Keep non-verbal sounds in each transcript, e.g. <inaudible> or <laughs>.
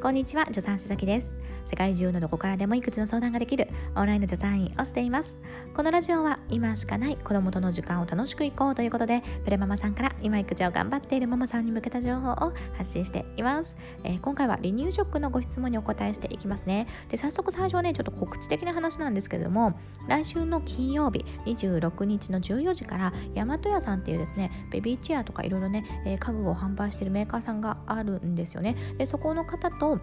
こんにちは助産師崎です。世界中のどこからでも育児の相談ができるオンラインの助産院をしています。このラジオは今しかない子供との時間を楽しくいこうということでプレママさんから今育児を頑張っているママさんに向けた情報を発信しています、えー、今回は離乳食のご質問にお答えしていきますね。で早速最初はねちょっと告知的な話なんですけれども来週の金曜日26日の14時から大和屋さんっていうですねベビーチェアとかいろいろね、家具を販売しているメーカーさんがあるんですよね。でそこの方と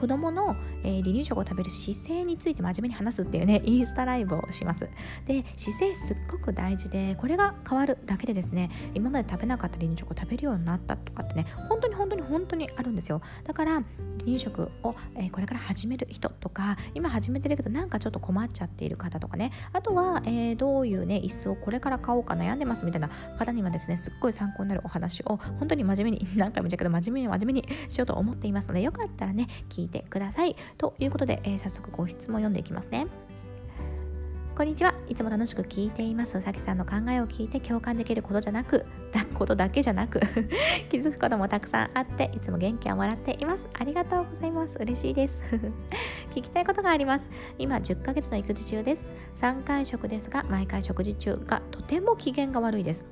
子供の、えー、離乳食を食べる姿勢について真面目に話すっていうね <laughs> インスタライブをします。で姿勢すっごく大事でこれが変わるだけでですね今まで食べなかった離乳食を食べるようになったとかってね本当に本当に本当にあるんですよ。だから離乳食を、えー、これから始める人とか今始めてるけどなんかちょっと困っちゃっている方とかねあとは、えー、どういうね椅子をこれから買おうか悩んでますみたいな方にはですねすっごい参考になるお話を本当に真面目に何回も言っちゃうけど真面目に真面目にしようと思っていますのでよかったらね聞いてください。ということで、えー、早速ご質問読んでいきますね。こんにちは。いつも楽しく聞いています。さきさんの考えを聞いて共感できることじゃなく、だことだけじゃなく <laughs> 気づくこともたくさんあって、いつも元気をもらっています。ありがとうございます。嬉しいです。<laughs> 聞きたいことがあります。今、10ヶ月の育児中です。3回食ですが、毎回食事中がとても機嫌が悪いです。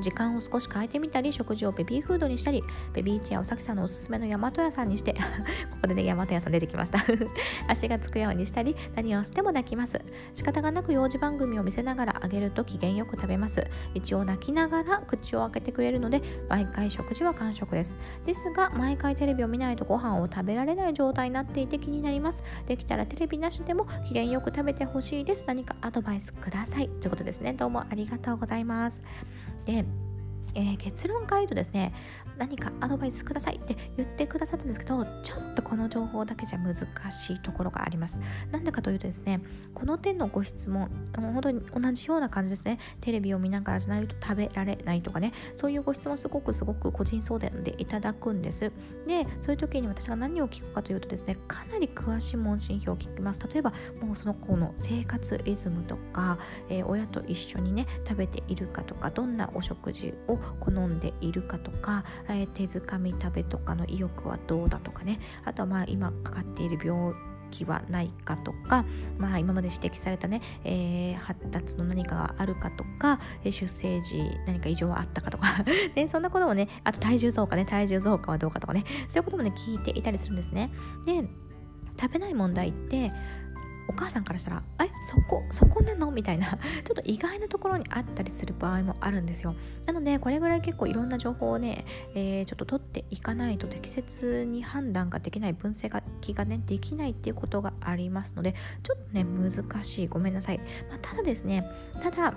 時間を少し変えてみたり食事をベビーフードにしたりベビーチェアをさきさんのおすすめの大和屋さんにして <laughs> ここでね大和屋さん出てきました。<laughs> 足がつくようにしたり何をしても泣きます。仕方がなく幼児番組を見せながらあげると機嫌よく食べます。一応泣きながら口を開けてくれるので毎回食事は完食です。ですが毎回テレビを見ないとご飯を食べられない状態になっていて気になります。できたらテレビなしでも機嫌よく食べてほしいです。何かアドバイスください。ということですね。どうもありがとうございます。でえー、結論から言うとですね何かアドバイスくださいって言ってくださったんですけどちょっとこの情報だけじゃ難しいところがあります。なんでかというとですねこの点のご質問本当に同じような感じですね。テレビを見ながらじゃないと食べられないとかねそういうご質問すごくすごく個人相談でいただくんです。でそういう時に私が何を聞くかというとですねかなり詳しい問診票を聞きます。例えばもうその子の生活リズムとか、えー、親と一緒にね食べているかとかどんなお食事を好んでいるかとか、えー、手づかみ食べとかの意欲はどうだとかね。あとはまあ今かかっている病気はないかとか、まあ、今まで指摘されたね、えー、発達の何かがあるかとか出生時何か異常はあったかとか。で <laughs> そんなこともねあと体重増加ね体重増加はどうかとかね。そういうこともね聞いていたりするんですね。で食べない問題ってお母さんからしたら「えそこそこなの?」みたいな <laughs> ちょっと意外なところにあったりする場合もあるんですよ。なのでこれぐらい結構いろんな情報をね、えー、ちょっと取っていかないと適切に判断ができない分析がねできないっていうことがありますのでちょっとね難しい。ごめんなさい、まあ、ただですねただ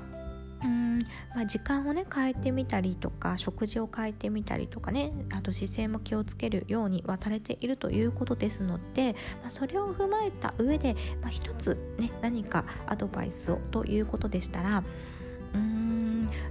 うんまあ、時間をね変えてみたりとか食事を変えてみたりとかねあと姿勢も気をつけるようにはされているということですので、まあ、それを踏まえた上で、まあ、一つね何かアドバイスをということでしたら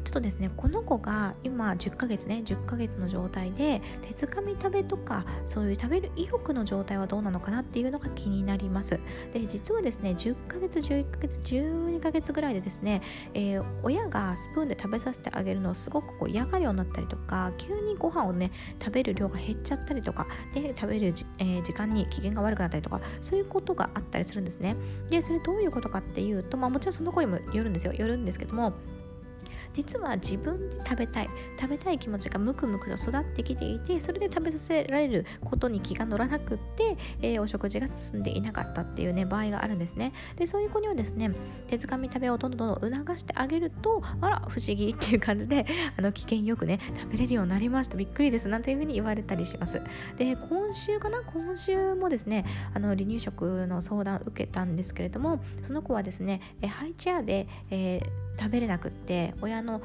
ちょっとですねこの子が今10ヶ月ね10ヶ月の状態で手づかみ食べとかそういう食べる意欲の状態はどうなのかなっていうのが気になります。で実はですね10ヶ月11ヶ月12ヶ月ぐらいでですね、えー、親がスプーンで食べさせてあげるのをすごくこう嫌がるようになったりとか急にご飯をね食べる量が減っちゃったりとかで食べるじ、えー、時間に機嫌が悪くなったりとかそういうことがあったりするんですね。でそれどういうことかっていうとまあもちろんその子にもよるんですよよるんですけども実は自分で食べたい食べたい気持ちがムクムクと育ってきていてそれで食べさせられることに気が乗らなくって、えー、お食事が進んでいなかったっていうね場合があるんですね。でそういう子にはですね手づかみ食べをどんどんどん促してあげるとあら不思議っていう感じで <laughs> あの危険よくね食べれるようになりました。びっくりです。なんていうふうに言われたりします。で今週かな？今週もですねあの離乳食の相談受けたんですけれどもその子はですねえハイチェアで、えー食べれなくって親の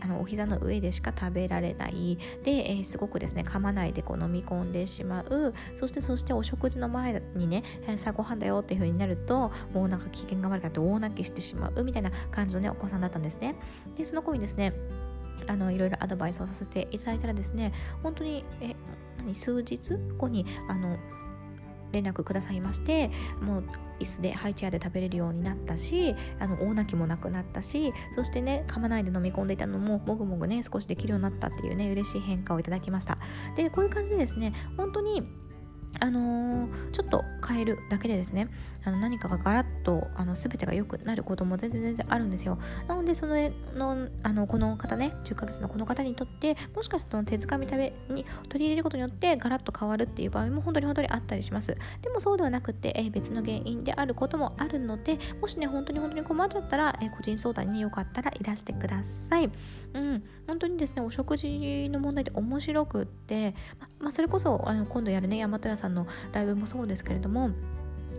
あのお膝の上でしか食べられない。で、えー、すごくですね噛まないでこう飲み込んでしまう。そしてそしてお食事の前にねさあご飯だよっていう風になるともうなんか機嫌が悪くなって大泣きしてしまう。みたいな感じのねお子さんだったんですね。でその子にですねあのいろいろアドバイスをさせていただいたらですね本当にえ何数日後にあの連絡くださいましてもう椅子でハイチェアで食べれるようになったしあの大泣きもなくなったしそしてね噛まないで飲み込んでいたのももぐもぐね少しできるようになったっていうね嬉しい変化をいただきました。でこういう感じでですね本当にあのー、ちょっと変えるだけでですねあの何かがガラッとあの全てが良くなることも全然全然あるんですよ。なのでそののあのこの方ね10ヶ月のこの方にとってもしかしてその手づかみ食べに取り入れることによってガラッと変わるっていう場合も本当に本当にあったりします。でもそうではなくて、え別の原因であることもあるのでもしね本当に本当に困っちゃったら、え個人相談によかったらいらしてください。うん。本当にですねお食事の問題って面白くって、ままあ、それこそあの今度やるね大和屋さんさんのライブもそうですけれども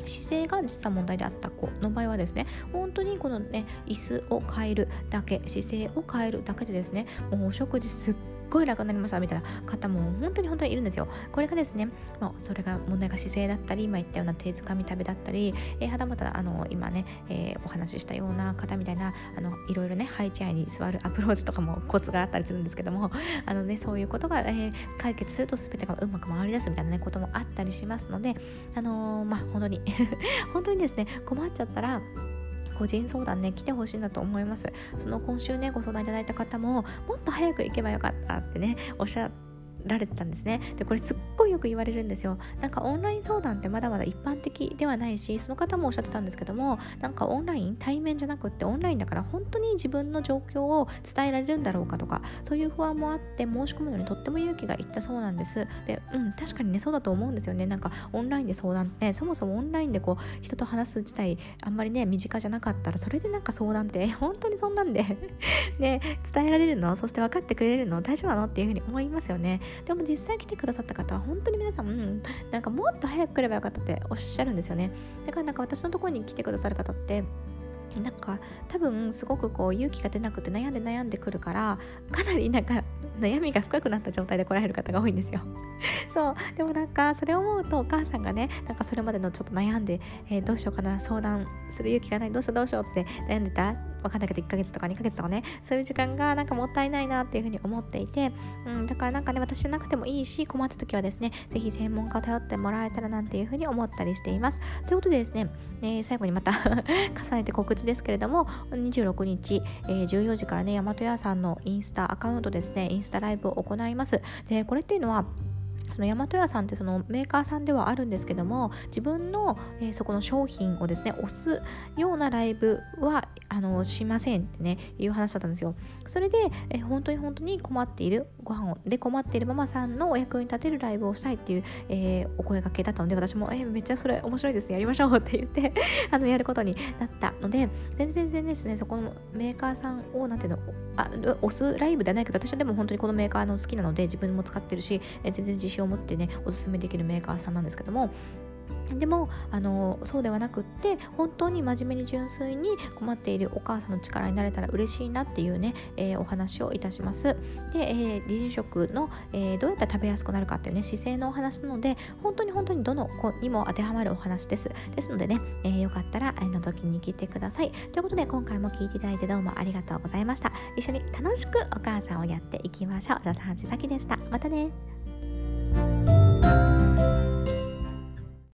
姿勢が実は問題であった子の場合はですね本当にこのね椅子を変えるだけ姿勢を変えるだけでですねもうお食事すっごい楽になりましたみたいな方も本当に本当にいるんですよ。これがですね、まあ、それが問題が姿勢だったり今言ったような手づかみ食べだったり、えー、はたまたあの今ね、えー、お話ししたような方みたいなあのいろいろねハイチェアに座るアプローチとかもコツがあったりするんですけどもあの、ね、そういうことが、えー、解決すると全てがうまく回り出すみたいな、ね、こともあったりしますので、あのまあ、本当に <laughs> 本当にですね困っちゃったら個人相談ね来てほしいなと思います。その今週ねご相談いただいた方ももっと早く行けばよかったってねおっしゃられてたんですね。でこれすっごいよく言われるんですよ。なんかオンライン相談ってまだまだ一般的ではないしその方もおっしゃってたんですけどもなんかオンライン対面じゃなくってオンラインだから本当に自分の状況を伝えられるんだろうかとかそういう不安もあって申し込むのにとっても勇気がいったそうなんです。でうん確かにねそうだと思うんですよね。なんかオンラインで相談ってそもそもオンラインでこう人と話す自体あんまりね身近じゃなかったらそれでなんか相談って本当にそんなんで <laughs> ね伝えられるの？そして分かってくれるの？大丈夫なの？っていうふうに思いますよね。でも実際来てくださった方は本当に皆さん、うん、なんかもっと早く来ればよかったっておっしゃるんですよね。だからなんか私のところに来てくださる方ってなんか多分すごくこう勇気が出なくて悩んで悩んでくるからかなりなんか悩みが深くなった状態で来られる方が多いんですよ。<laughs> そう。でもなんかそれを思うとお母さんがねなんかそれまでのちょっと悩んで、えー、どうしようかな相談する勇気がないどうしようどうしようって悩んでたわかんないけど1ヶ月とか2ヶ月とかねそういう時間がなんかもったいないなっていうふうに思っていて、うん、だからなんかね私じゃなくてもいいし困った時はですね是非専門家頼ってもらえたらなんていうふうに思ったりしています。ということでですね、えー、最後にまた <laughs> 重ねて告知ですけれども26日、えー、14時からね大和屋さんのインスタアカウントですねインスタライブを行います。でこれっていうのはその大和屋さんってそのメーカーさんではあるんですけども自分の、えー、そこの商品をですね押すようなライブはあのしませんってねいう話だったんですよ。それで、えー、本当に本当に困っているご飯をで困っているママさんのお役に立てるライブをしたいっていう、えー、お声がけだったので私も、えめっちゃそれ面白いですねやりましょうって言って <laughs> あのやることになったので全然全然ですねそこのメーカーさんをなんていうのあ押すライブではないけど私はでも本当にこのメーカーの好きなので自分も使ってるし、え全然自信を持ってねおすすめできるメーカーさんなんですけどもでもあのそうではなくって本当に真面目に純粋に困っているお母さんの力になれたら嬉しいなっていうね、えー、お話をいたします。で、えー、離乳食の、えー、どうやったら食べやすくなるかっていうね姿勢のお話なので本当に本当にどの子にも当てはまるお話です。ですのでね、えー、よかったらの時に聞いてください。ということで今回も聞いていただいてどうもありがとうございました。一緒に楽しくお母さんをやっていきましょう。じゃあさんちさきでした。またね。